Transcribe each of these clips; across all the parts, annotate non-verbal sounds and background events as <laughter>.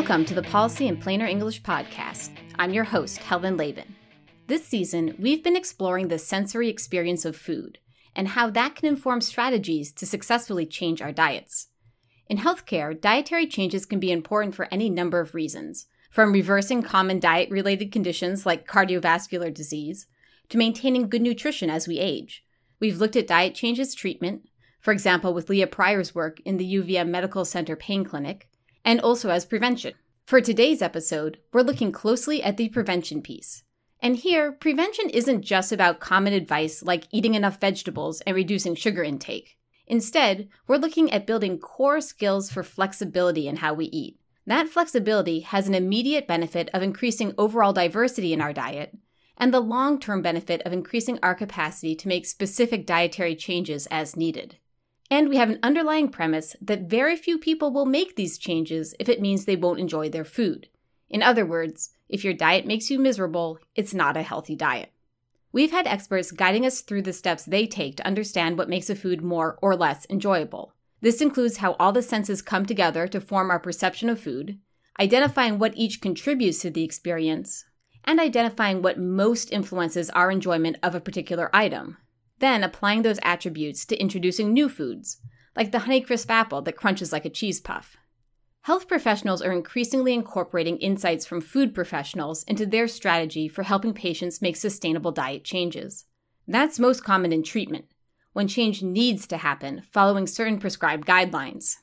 Welcome to the Policy in Plainer English podcast. I'm your host, Helen Labun. This season, we've been exploring the sensory experience of food and how that can inform strategies to successfully change our diets. In healthcare, dietary changes can be important for any number of reasons, from reversing common diet related conditions like cardiovascular disease to maintaining good nutrition as we age. We've looked at diet changes treatment, for example, with Leah Pryor's work in the UVM Medical Center Pain Clinic, and also as prevention. For today's episode, we're looking closely at the prevention piece. And here, prevention isn't just about common advice like eating enough vegetables and reducing sugar intake. Instead, we're looking at building core skills for flexibility in how we eat. That flexibility has an immediate benefit of increasing overall diversity in our diet, and the long term benefit of increasing our capacity to make specific dietary changes as needed. And we have an underlying premise that very few people will make these changes if it means they won't enjoy their food. In other words, if your diet makes you miserable, it's not a healthy diet. We've had experts guiding us through the steps they take to understand what makes a food more or less enjoyable. This includes how all the senses come together to form our perception of food, identifying what each contributes to the experience, and identifying what most influences our enjoyment of a particular item, then applying those attributes to introducing new foods, like the Honeycrisp apple that crunches like a cheese puff. Health professionals are increasingly incorporating insights from food professionals into their strategy for helping patients make sustainable diet changes. That's most common in treatment, when change needs to happen following certain prescribed guidelines.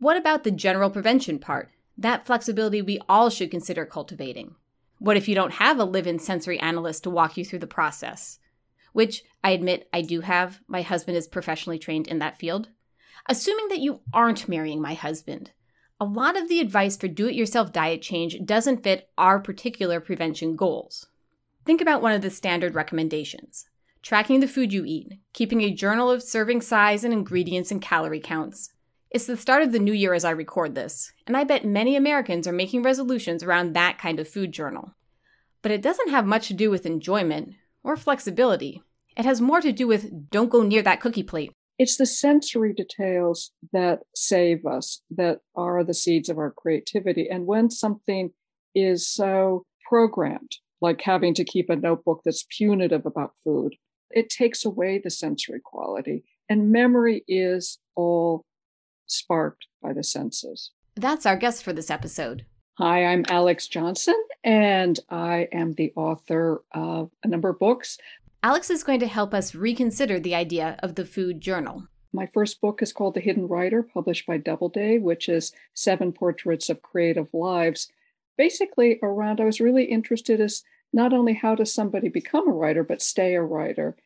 What about the general prevention part? That flexibility we all should consider cultivating. What if you don't have a live in sensory analyst to walk you through the process? Which I admit I do have. My husband is professionally trained in that field. Assuming that you aren't marrying my husband, a lot of the advice for do it yourself diet change doesn't fit our particular prevention goals. Think about one of the standard recommendations tracking the food you eat, keeping a journal of serving size and ingredients and calorie counts. It's the start of the new year as I record this, and I bet many Americans are making resolutions around that kind of food journal. But it doesn't have much to do with enjoyment, or flexibility. It has more to do with don't go near that cookie plate. It's the sensory details that save us, that are the seeds of our creativity. And when something is so programmed, like having to keep a notebook that's punitive about food, it takes away the sensory quality. And memory is all sparked by the senses. That's our guest for this episode. Hi, I'm Alex Johnson, and I am the author of a number of books. Alex is going to help us reconsider the idea of the food journal. My first book is called The Hidden Writer, published by Doubleday, which is seven portraits of creative lives. Basically, around I was really interested as not only how does somebody become a writer, but stay a writer.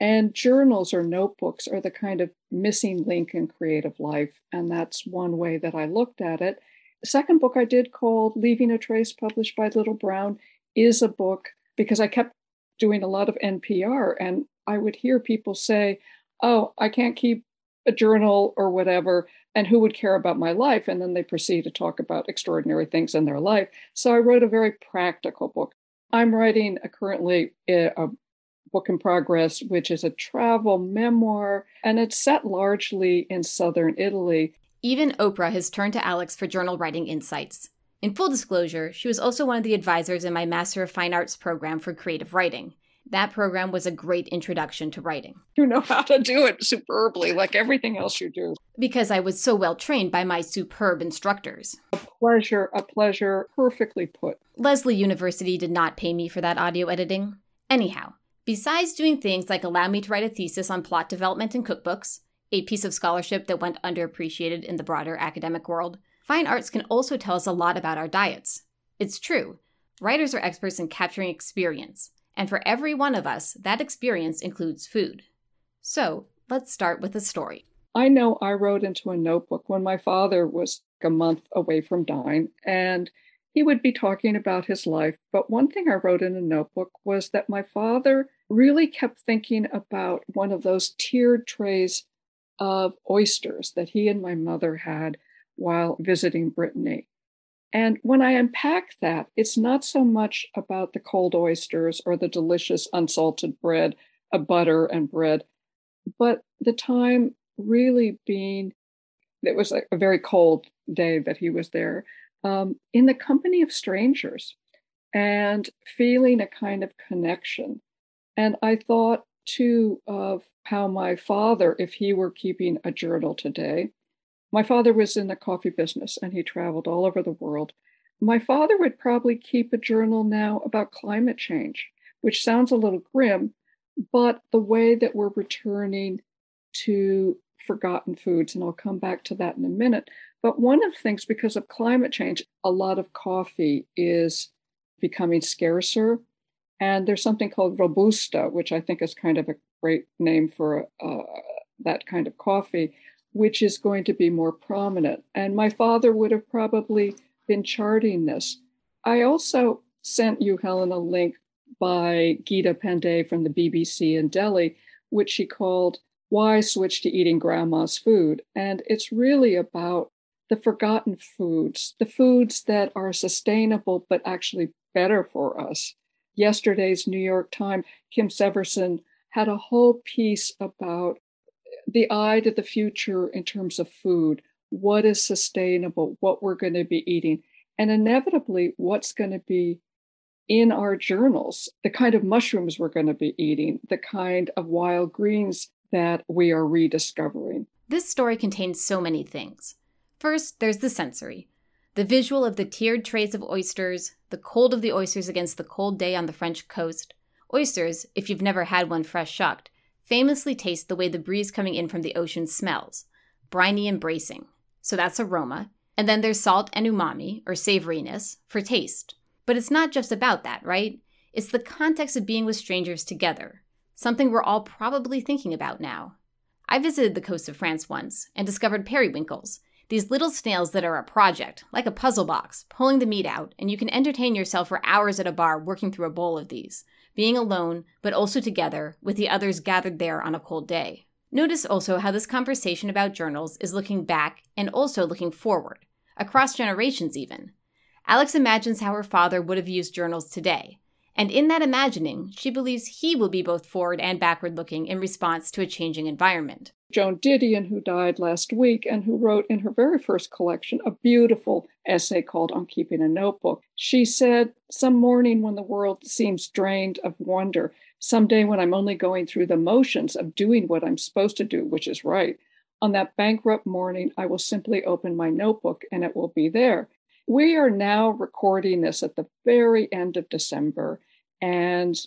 And journals or notebooks are the kind of missing link in creative life. And that's one way that I looked at it second book I did called Leaving a Trace, published by Little Brown, is a book because I kept doing a lot of NPR and I would hear people say, Oh, I can't keep a journal or whatever, and who would care about my life? And then they proceed to talk about extraordinary things in their life. So I wrote a very practical book. I'm writing a, currently a, a book in progress, which is a travel memoir, and it's set largely in southern Italy. Even Oprah has turned to Alex for journal writing insights. In full disclosure, she was also one of the advisors in my Master of Fine Arts program for creative writing. That program was a great introduction to writing. You know how to do it superbly, like everything else you do. Because I was so well trained by my superb instructors. A pleasure, a pleasure, perfectly put. Lesley University did not pay me for that audio editing. Anyhow, besides doing things like allow me to write a thesis on plot development in cookbooks, a piece of scholarship that went underappreciated in the broader academic world, fine arts can also tell us a lot about our diets. It's true, writers are experts in capturing experience, and for every one of us, that experience includes food. So, let's start with a story. I know I wrote into a notebook when my father was a month away from dying, and he would be talking about his life. But one thing I wrote in a notebook was that my father really kept thinking about one of those tiered trays of oysters that he and my mother had while visiting Brittany. And when I unpack that, it's not so much about the cold oysters or the delicious unsalted bread, a butter and bread, but the time really being, it was a, very cold day that he was there. um, in the company of strangers and feeling a kind of connection. And I thought too of how my father, if he were keeping a journal today, my father was in the coffee business and he traveled all over the world. My father would probably keep a journal now about climate change, which sounds a little grim, but the way that we're returning to forgotten foods, and I'll come back to that in a minute. But one of the things, because of climate change, a lot of coffee is becoming scarcer. And there's something called Robusta, which I think is kind of a great name for uh, that kind of coffee, which is going to be more prominent. And my father would have probably been charting this. I also sent you, Helen, a link by Geeta Pandey from the BBC in Delhi, which she called Why Switch to Eating Grandma's Food. And it's really about the forgotten foods, the foods that are sustainable but actually better for us. Yesterday's New York Times, Kim Severson had a whole piece about the eye to the future in terms of food, what is sustainable, what we're going to be eating, and inevitably what's going to be in our journals, the kind of mushrooms we're going to be eating, the kind of wild greens that we are rediscovering. This story contains so many things. First, there's the sensory the visual of the tiered trays of oysters, the cold of the oysters against the cold day on the French coast. Oysters, if you've never had one fresh shucked, famously taste the way the breeze coming in from the ocean smells briny and bracing. So that's aroma. And then there's salt and umami, or savoriness, for taste. But it's not just about that, right? It's the context of being with strangers together, something we're all probably thinking about now. I visited the coast of France once and discovered periwinkles, these little snails that are a project, like a puzzle box, pulling the meat out, and you can entertain yourself for hours at a bar working through a bowl of these, being alone, but also together, with the others gathered there on a cold day. Notice also how this conversation about journals is looking back and also looking forward, across generations even. Alex imagines how her father would have used journals today, and in that imagining, she believes he will be both forward and backward looking in response to a changing environment. Joan Didion, who died last week and who wrote in her very first collection a beautiful essay called On Keeping a Notebook. She said, Some morning when the world seems drained of wonder, someday when I'm only going through the motions of doing what I'm supposed to do, which is right, on that bankrupt morning, I will simply open my notebook and it will be there. We are now recording this at the very end of December, and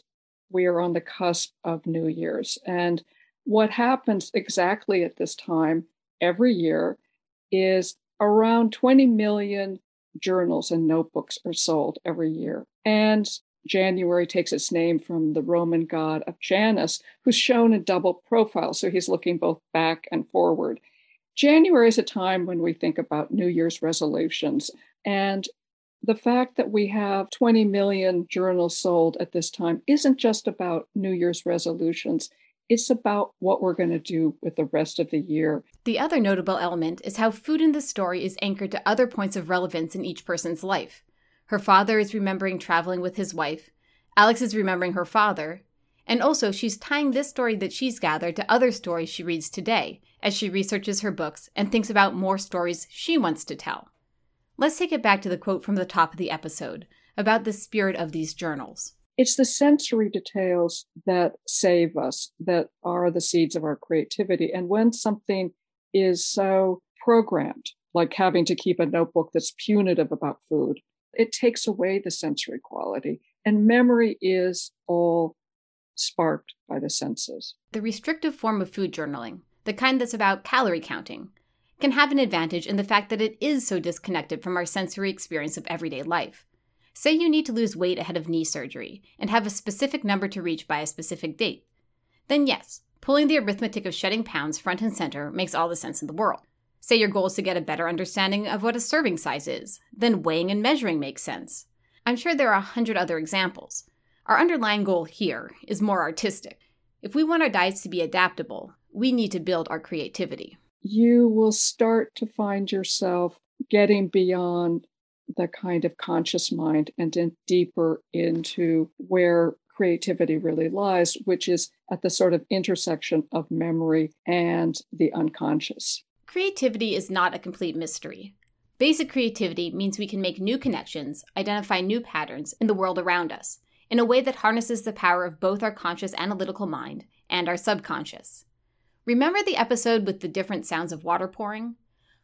we are on the cusp of New Year's. And what happens exactly at this time every year is around 20 million journals and notebooks are sold every year. And January takes its name from the Roman god of Janus, who's shown in double profile. So he's looking both back and forward. January is a time when we think about New Year's resolutions. And the fact that we have 20 million journals sold at this time isn't just about New Year's resolutions. It's about what we're going to do with the rest of the year. The other notable element is how food in the story is anchored to other points of relevance in each person's life. Her father is remembering traveling with his wife, Alex is remembering her father, and also she's tying this story that she's gathered to other stories she reads today as she researches her books and thinks about more stories she wants to tell. Let's take it back to the quote from the top of the episode about the spirit of these journals. It's the sensory details that save us, that are the seeds of our creativity. And when something is so programmed, like having to keep a notebook that's punitive about food, it takes away the sensory quality. And memory is all sparked by the senses. The restrictive form of food journaling, the kind that's about calorie counting, can have an advantage in the fact that it is so disconnected from our sensory experience of everyday life. Say you need to lose weight ahead of knee surgery and have a specific number to reach by a specific date. Then, yes, pulling the arithmetic of shedding pounds front and center makes all the sense in the world. Say your goal is to get a better understanding of what a serving size is, then weighing and measuring makes sense. I'm sure there are a hundred other examples. Our underlying goal here is more artistic. If we want our diets to be adaptable, we need to build our creativity. You will start to find yourself getting beyond the kind of conscious mind and deeper into where creativity really lies, which is at the sort of intersection of memory and the unconscious. Creativity is not a complete mystery. Basic creativity means we can make new connections, identify new patterns in the world around us, in a way that harnesses the power of both our conscious analytical mind and our subconscious. Remember the episode with the different sounds of water pouring?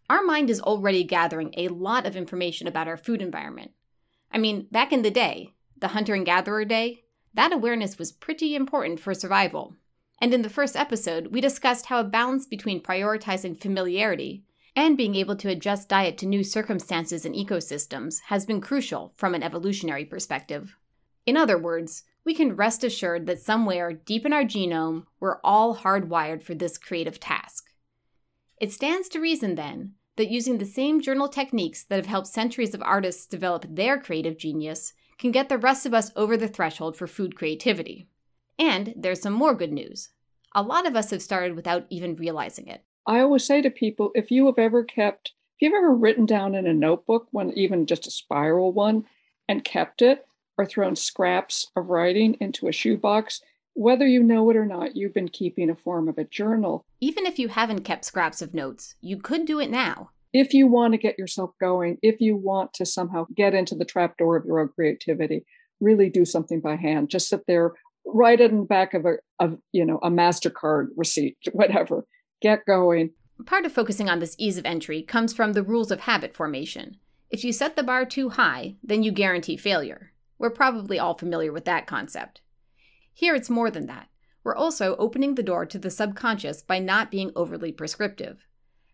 Our mind is already gathering a lot of information about our food environment. I mean, back in the day, the hunter and gatherer day, that awareness was pretty important for survival. And in the first episode, we discussed how a balance between prioritizing familiarity and being able to adjust diet to new circumstances and ecosystems has been crucial from an evolutionary perspective. In other words, we can rest assured that somewhere deep in our genome, we're all hardwired for this creative task. It stands to reason, then, that using the same journal techniques that have helped centuries of artists develop their creative genius can get the rest of us over the threshold for food creativity. And there's some more good news. A lot of us have started without even realizing it. I always say to people if you have ever kept, if you've ever written down in a notebook, one even just a spiral one, and kept it, or thrown scraps of writing into a shoebox, whether you know it or not, you've been keeping a form of a journal. Even if you haven't kept scraps of notes, you could do it now. If you want to get yourself going, if you want to somehow get into the trapdoor of your own creativity, really do something by hand. Just sit there, write it in the back of a, of, you know, a MasterCard receipt, <laughs> whatever get going. Part of focusing on this ease of entry comes from the rules of habit formation. If you set the bar too high, then you guarantee failure. We're probably all familiar with that concept. Here it's more than that. We're also opening the door to the subconscious by not being overly prescriptive.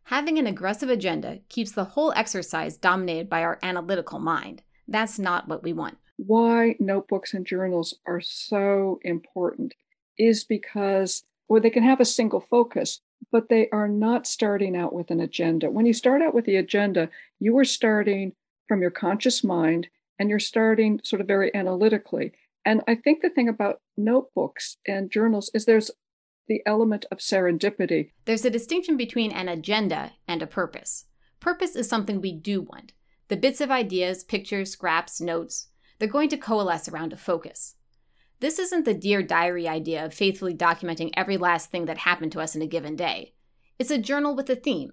Having an aggressive agenda keeps the whole exercise dominated by our analytical mind. That's not what we want. Why notebooks and journals are so important is because, well, they can have a single focus, but they are not starting out with an agenda. When you start out with the agenda, you are starting from your conscious mind and you're starting sort of very analytically. And I think the thing about notebooks and journals is there's the element of serendipity. There's a distinction between an agenda and a purpose. Purpose is something we do want. The bits of ideas, pictures, scraps, notes, they're going to coalesce around a focus. This isn't the Dear Diary idea of faithfully documenting every last thing that happened to us in a given day. It's a journal with a theme.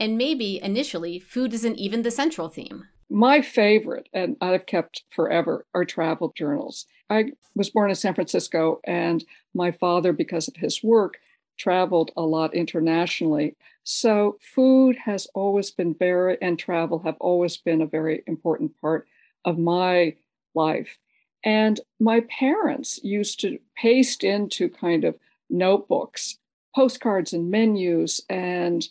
And maybe initially, food isn't even the central theme. My favorite, and I've kept forever, are travel journals. I was born in San Francisco, and my father, because of his work, traveled a lot internationally. So, food has always been very, and travel have always been a very important part of my life. And my parents used to paste into kind of notebooks postcards and menus and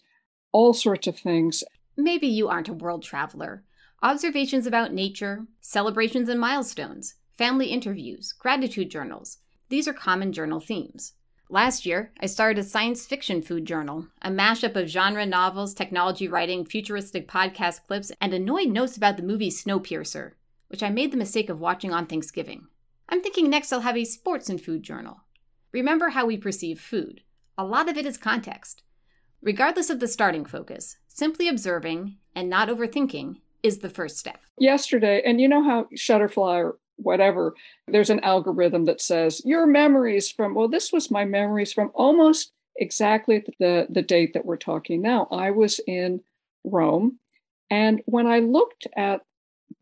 all sorts of things. Maybe you aren't a world traveler. Observations about nature, celebrations and milestones, family interviews, gratitude journals. These are common journal themes. Last year, I started a science fiction food journal, a mashup of genre novels, technology writing, futuristic podcast clips, and annoyed notes about the movie Snowpiercer which I made the mistake of watching on Thanksgiving. I'm thinking next I'll have a sports and food journal. Remember how we perceive food. A lot of it is context. Regardless of the starting focus, simply observing and not overthinking is the first step. Yesterday, and you know how Shutterfly or whatever, there's an algorithm that says your memories from, well, this was my memories from almost exactly the, the date that we're talking now. I was in Rome. And when I looked at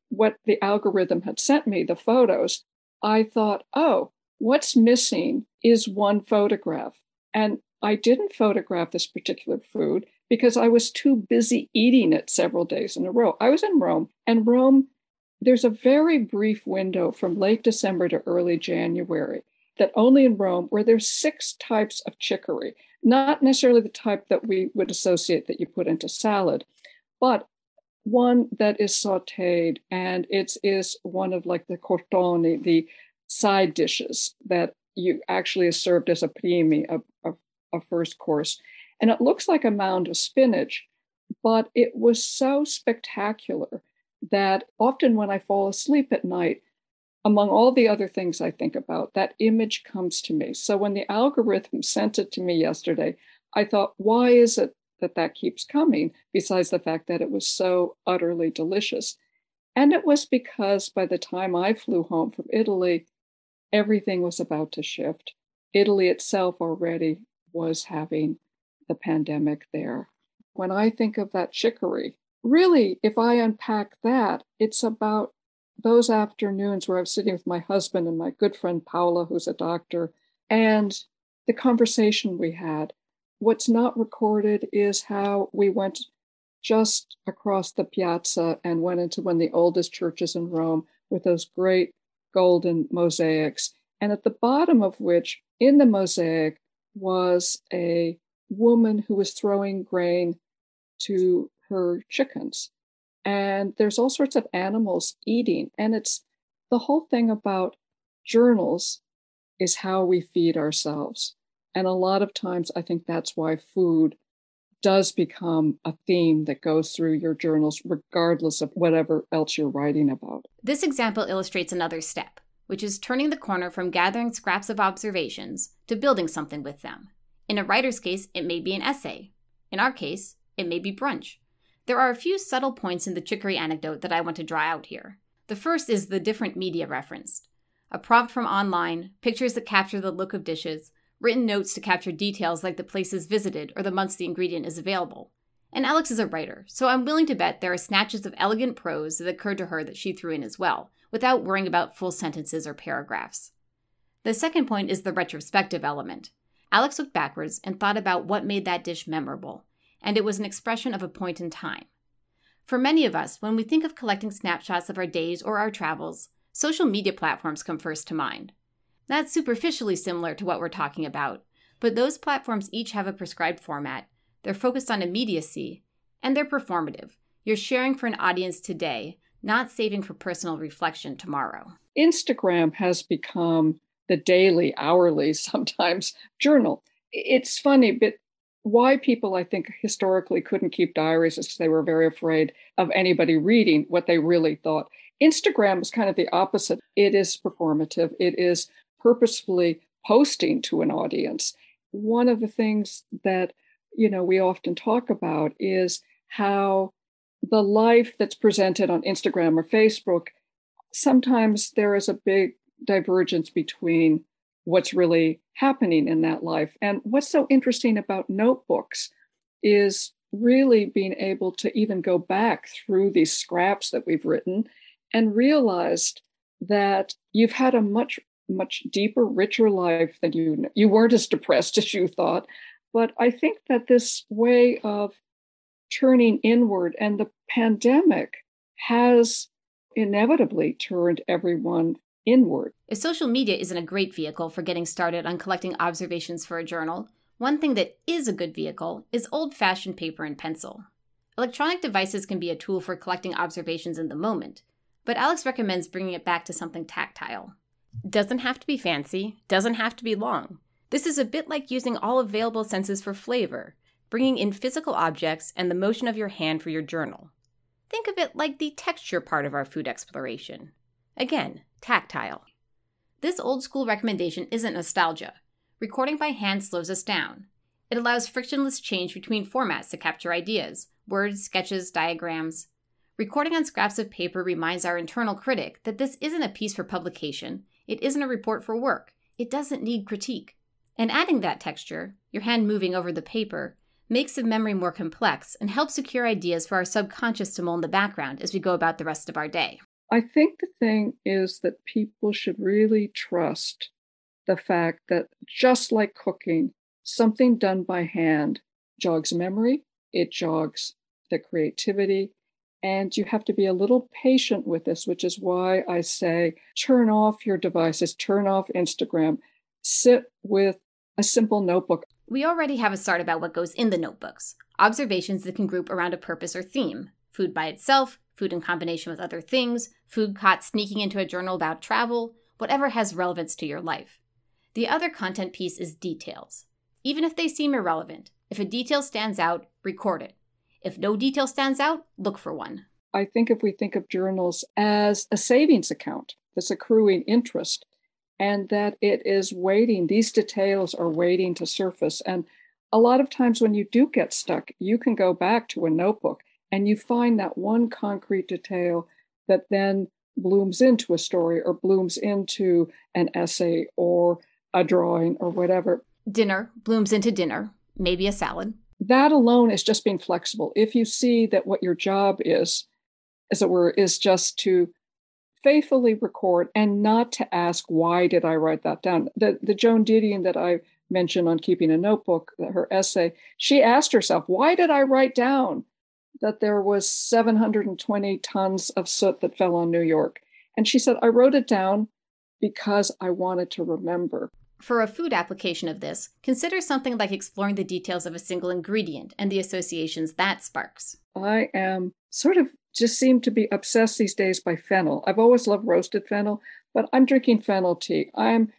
what the algorithm had sent me, the photos, I thought, oh, what's missing is one photograph. And I didn't photograph this particular food because I was too busy eating it several days in a row. I was in Rome, and Rome, there's a very brief window from late December to early January that only in Rome where there's six types of chicory, not necessarily the type that we would associate that you put into salad, but one that is sauteed, and it is one of like the contorni, the side dishes that you actually served as a primi, a, a, a first course. And it looks like a mound of spinach, but it was so spectacular that often when I fall asleep at night, among all the other things I think about, that image comes to me. So when the algorithm <laughs> sent it to me yesterday, I thought, why is it that that keeps coming, besides the fact that it was so utterly delicious. And it was because by the time I flew home from Italy, everything was about to shift. Italy itself already was having the pandemic there. When I think of that chicory really, if I unpack that, it's about those afternoons where I was sitting with my husband and my good friend Paula, who's a doctor, and the conversation we had. What's not recorded is how we went just across the piazza and went into one of the oldest churches in Rome with those great golden mosaics. And at the bottom of which, in the mosaic, was a woman who was throwing grain to her chickens. And there's all sorts of animals eating. And it's the whole thing about journals is how we feed ourselves. And a lot of times, I think that's why food does become a theme that goes through your journals, regardless of whatever else you're writing about. This example illustrates another step, which is turning the corner from gathering scraps of observations to building something with them. In a writer's case, it may be an essay. In our case, it may be brunch. There are a few subtle points in the chicory anecdote that I want to draw out here. The first is the different media referenced a prompt from online, pictures that capture the look of dishes, written notes to capture details like the places visited or the months the ingredient is available. And Alex is a writer, so I'm willing to bet there are snatches of elegant prose that occurred to her that she threw in as well, without worrying about full sentences or paragraphs. The second point is the retrospective element. Alex looked backwards and thought about what made that dish memorable, and it was an expression of a point in time. For many of us, when we think of collecting snapshots of our days or our travels, social media platforms come first to mind. That's superficially similar to what we're talking about, but those platforms each have a prescribed format. They're focused on immediacy, and they're performative. You're sharing for an audience today, not saving for personal reflection tomorrow. Instagram has become the daily, hourly, <laughs> sometimes journal. It's funny, but why people, I think, historically couldn't keep diaries is because they were very afraid of anybody reading what they really thought. Instagram is kind of the opposite. It is performative, it is purposefully posting to an audience. One of the things that you know we often talk about is how the life that's presented on Instagram or Facebook sometimes there is a big divergence between what's really happening in that life. And what's so interesting about notebooks is really being able to even go back through these scraps that we've written and realized that you've had a much much deeper richer life than you you weren't as depressed <laughs> as you thought but i think that this way of turning inward and the pandemic has inevitably turned everyone inward. If social media isn't a great vehicle for getting started on collecting observations for a journal, one thing that is a good vehicle is old fashioned paper and pencil. Electronic devices can be a tool for collecting observations in the moment, but Alex recommends bringing it back to something tactile. Doesn't have to be fancy, doesn't have to be long. This is a bit like using all available senses for flavor, bringing in physical objects and the motion of your hand for your journal. Think of it like the texture part of our food exploration. Again, tactile. This old school recommendation isn't nostalgia. Recording by hand slows us down. It allows frictionless change between formats to capture ideas words, sketches, diagrams. Recording on scraps of paper reminds our internal critic that this isn't a piece for publication, it isn't a report for work, it doesn't need critique. And adding that texture, your hand moving over the paper, makes the memory more complex and helps secure ideas for our subconscious to mold in the background as we go about the rest of our day. I think the thing is that people should really trust the fact that just like cooking, something done by hand jogs memory, it jogs the creativity, and you have to be a little patient with this, which is why I say turn off your devices, turn off Instagram, sit with a simple notebook. We already have a start about what goes in the notebooks observations that can group around a purpose or theme food by itself, food in combination with other things, food caught sneaking into a journal about travel, whatever has relevance to your life. The other content piece is details. Even if they seem irrelevant, if a detail stands out, record it. If no detail stands out, look for one. I think if we think of journals as a savings account that's accruing interest and that it is waiting, these details are waiting to surface. And a lot of times when you do get stuck, you can go back to a notebook and you find that one concrete detail that then blooms into a story or blooms into an essay or a drawing or whatever. Dinner blooms into dinner, maybe a salad. that alone is just being flexible. If you see that what your job is, as it were, is just to faithfully record and not to ask, why did I write that down? The, the Joan Didion that I mentioned on keeping a notebook, her essay, she asked herself, why did I write down that there was 720 tons of soot that fell on New York? And she said, I wrote it down because I wanted to remember. For a food application of this, consider something like exploring the details of a single ingredient and the associations that sparks. I am sort of just seem to be obsessed these days by fennel. I've always loved roasted fennel, but I'm drinking fennel tea. I'm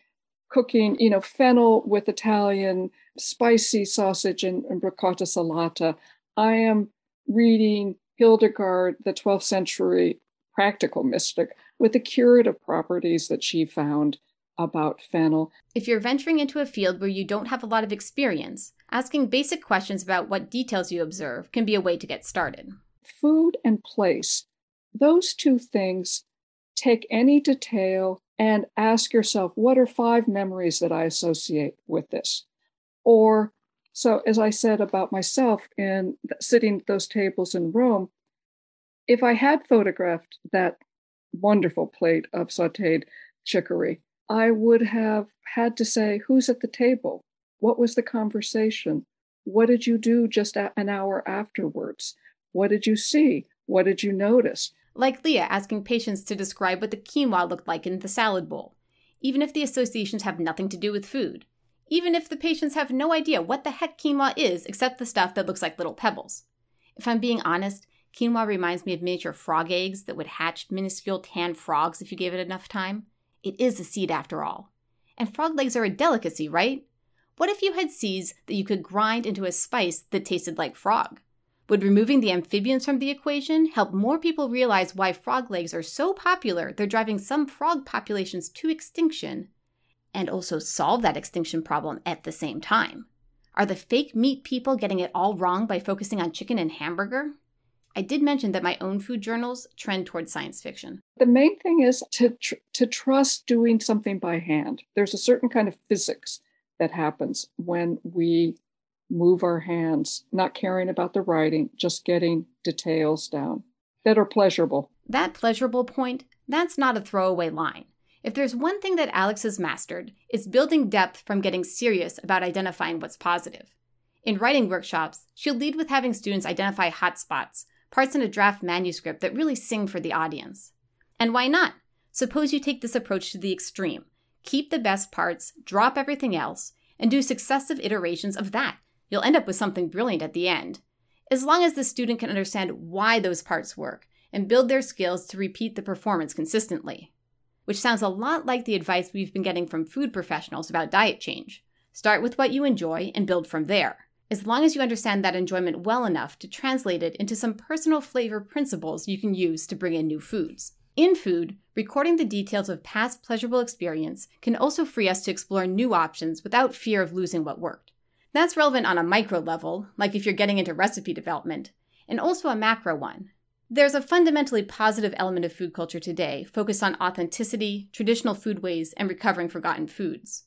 cooking, you know, fennel with Italian spicy sausage and, and ricotta salata. I am reading Hildegard, the 12th century practical mystic, with the curative properties that she found about fennel. If you're venturing into a field where you don't have a lot of experience, asking basic questions about what details you observe can be a way to get started. Food and place, those two things, take any detail and ask yourself, what are five memories that I associate with this? Or, so as I said about myself in sitting at those tables in Rome, if I had photographed that wonderful plate of sauteed chicory, I would have had to say, Who's at the table? What was the conversation? What did you do just an hour afterwards? What did you see? What did you notice? Like Leah asking patients to describe what the quinoa looked like in the salad bowl, even if the associations have nothing to do with food. Even if the patients have no idea what the heck quinoa is except the stuff that looks like little pebbles. If I'm being honest, quinoa reminds me of miniature frog eggs that would hatch minuscule tan frogs if you gave it enough time. It is a seed after all. And frog legs are a delicacy, right? What if you had seeds that you could grind into a spice that tasted like frog? Would removing the amphibians from the equation help more people realize why frog legs are so popular they're driving some frog populations to extinction, and also solve that extinction problem at the same time? Are the fake meat people getting it all wrong by focusing on chicken and hamburger? I did mention that my own food journals trend towards science fiction. The main thing is to tr- to trust doing something by hand. There's a certain kind of physics that happens when we move our hands, not caring about the writing, just getting details down that are pleasurable. That pleasurable point, that's not a throwaway line. If there's one thing that Alex has mastered, it's building depth from getting serious about identifying what's positive. In writing workshops, she'll lead with having students identify hotspots, parts in a draft manuscript that really sing for the audience. And why not? Suppose you take this approach to the extreme. Keep the best parts, drop everything else, and do successive iterations of that. You'll end up with something brilliant at the end. As long as the student can understand why those parts work and build their skills to repeat the performance consistently. Which sounds a lot like the advice we've been getting from food professionals about diet change. Start with what you enjoy and build from there as long as you understand that enjoyment well enough to translate it into some personal flavor principles you can use to bring in new foods. In food, recording the details of past pleasurable experience can also free us to explore new options without fear of losing what worked. That's relevant on a micro level, like if you're getting into recipe development, and also a macro one. There's a fundamentally positive element of food culture today focused on authenticity, traditional foodways, and recovering forgotten foods.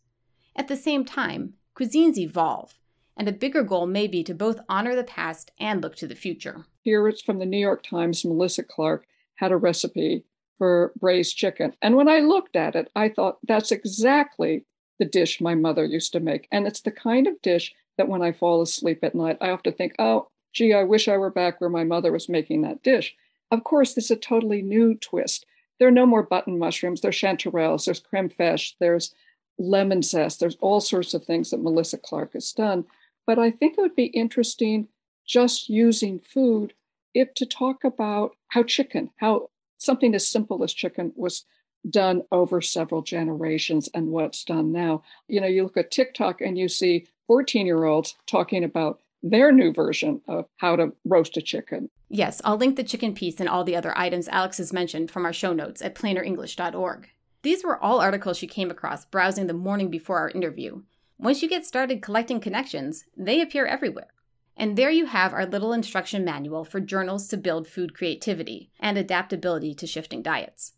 At the same time, cuisines evolve, and a bigger goal may be to both honor the past and look to the future. Here it's from the New York Times. Melissa Clark had a recipe for braised chicken. And when I looked at it, I thought that's exactly the dish my mother used to make. And it's the kind of dish that when I fall asleep at night, I often think, oh, gee, I wish I were back where my mother was making that dish. Of course, there's a totally new twist. There are no more button mushrooms, there's chanterelles, there's creme fraiche, there's lemon zest, there's all sorts of things that Melissa Clark has done. But I think it would be interesting just using food if to talk about how chicken, how something as simple as chicken was done over several generations and what's done now. You know, you look at TikTok and you see 14 year olds talking about their new version of how to roast a chicken. Yes, I'll link the chicken piece and all the other items Alex has mentioned from our show notes at plainerenglish.org. These were all articles she came across browsing the morning before our interview, once you get started collecting connections, they appear everywhere. And there you have our little instruction manual for journals to build food creativity and adaptability to shifting diets.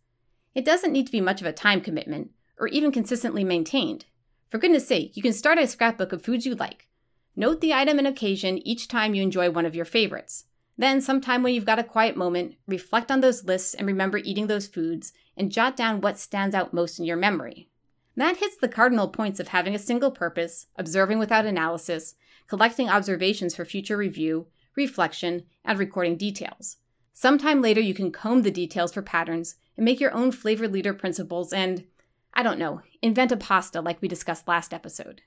It doesn't need to be much of a time commitment or even consistently maintained. For goodness sake, you can start a scrapbook of foods you like. Note the item and occasion each time you enjoy one of your favorites. Then, sometime when you've got a quiet moment, reflect on those lists and remember eating those foods and jot down what stands out most in your memory. That hits the cardinal points of having a single purpose, observing without analysis, collecting observations for future review, reflection, and recording details. Sometime later, you can comb the details for patterns and make your own flavor leader principles and, I don't know, invent a pasta like we discussed last episode.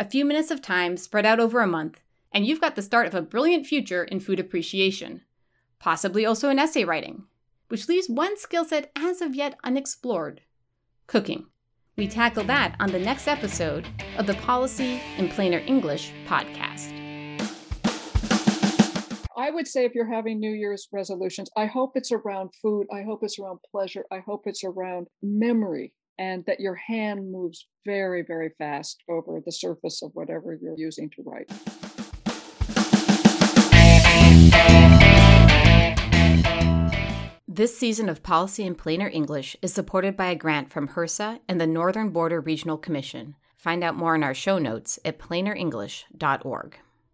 A few minutes of time spread out over a month, and you've got the start of a brilliant future in food appreciation. Possibly also in essay writing, which leaves one skill set as of yet unexplored cooking. We tackle that on the next episode of the Policy in Plainer English podcast. I would say if you're having New Year's resolutions, I hope it's around food. I hope it's around pleasure. I hope it's around memory and that your hand moves very, very fast over the surface of whatever you're using to write. This season of Policy in Plainer English is supported by a grant from HRSA and the Northern Border Regional Commission. Find out more in our show notes at plainerenglish.org.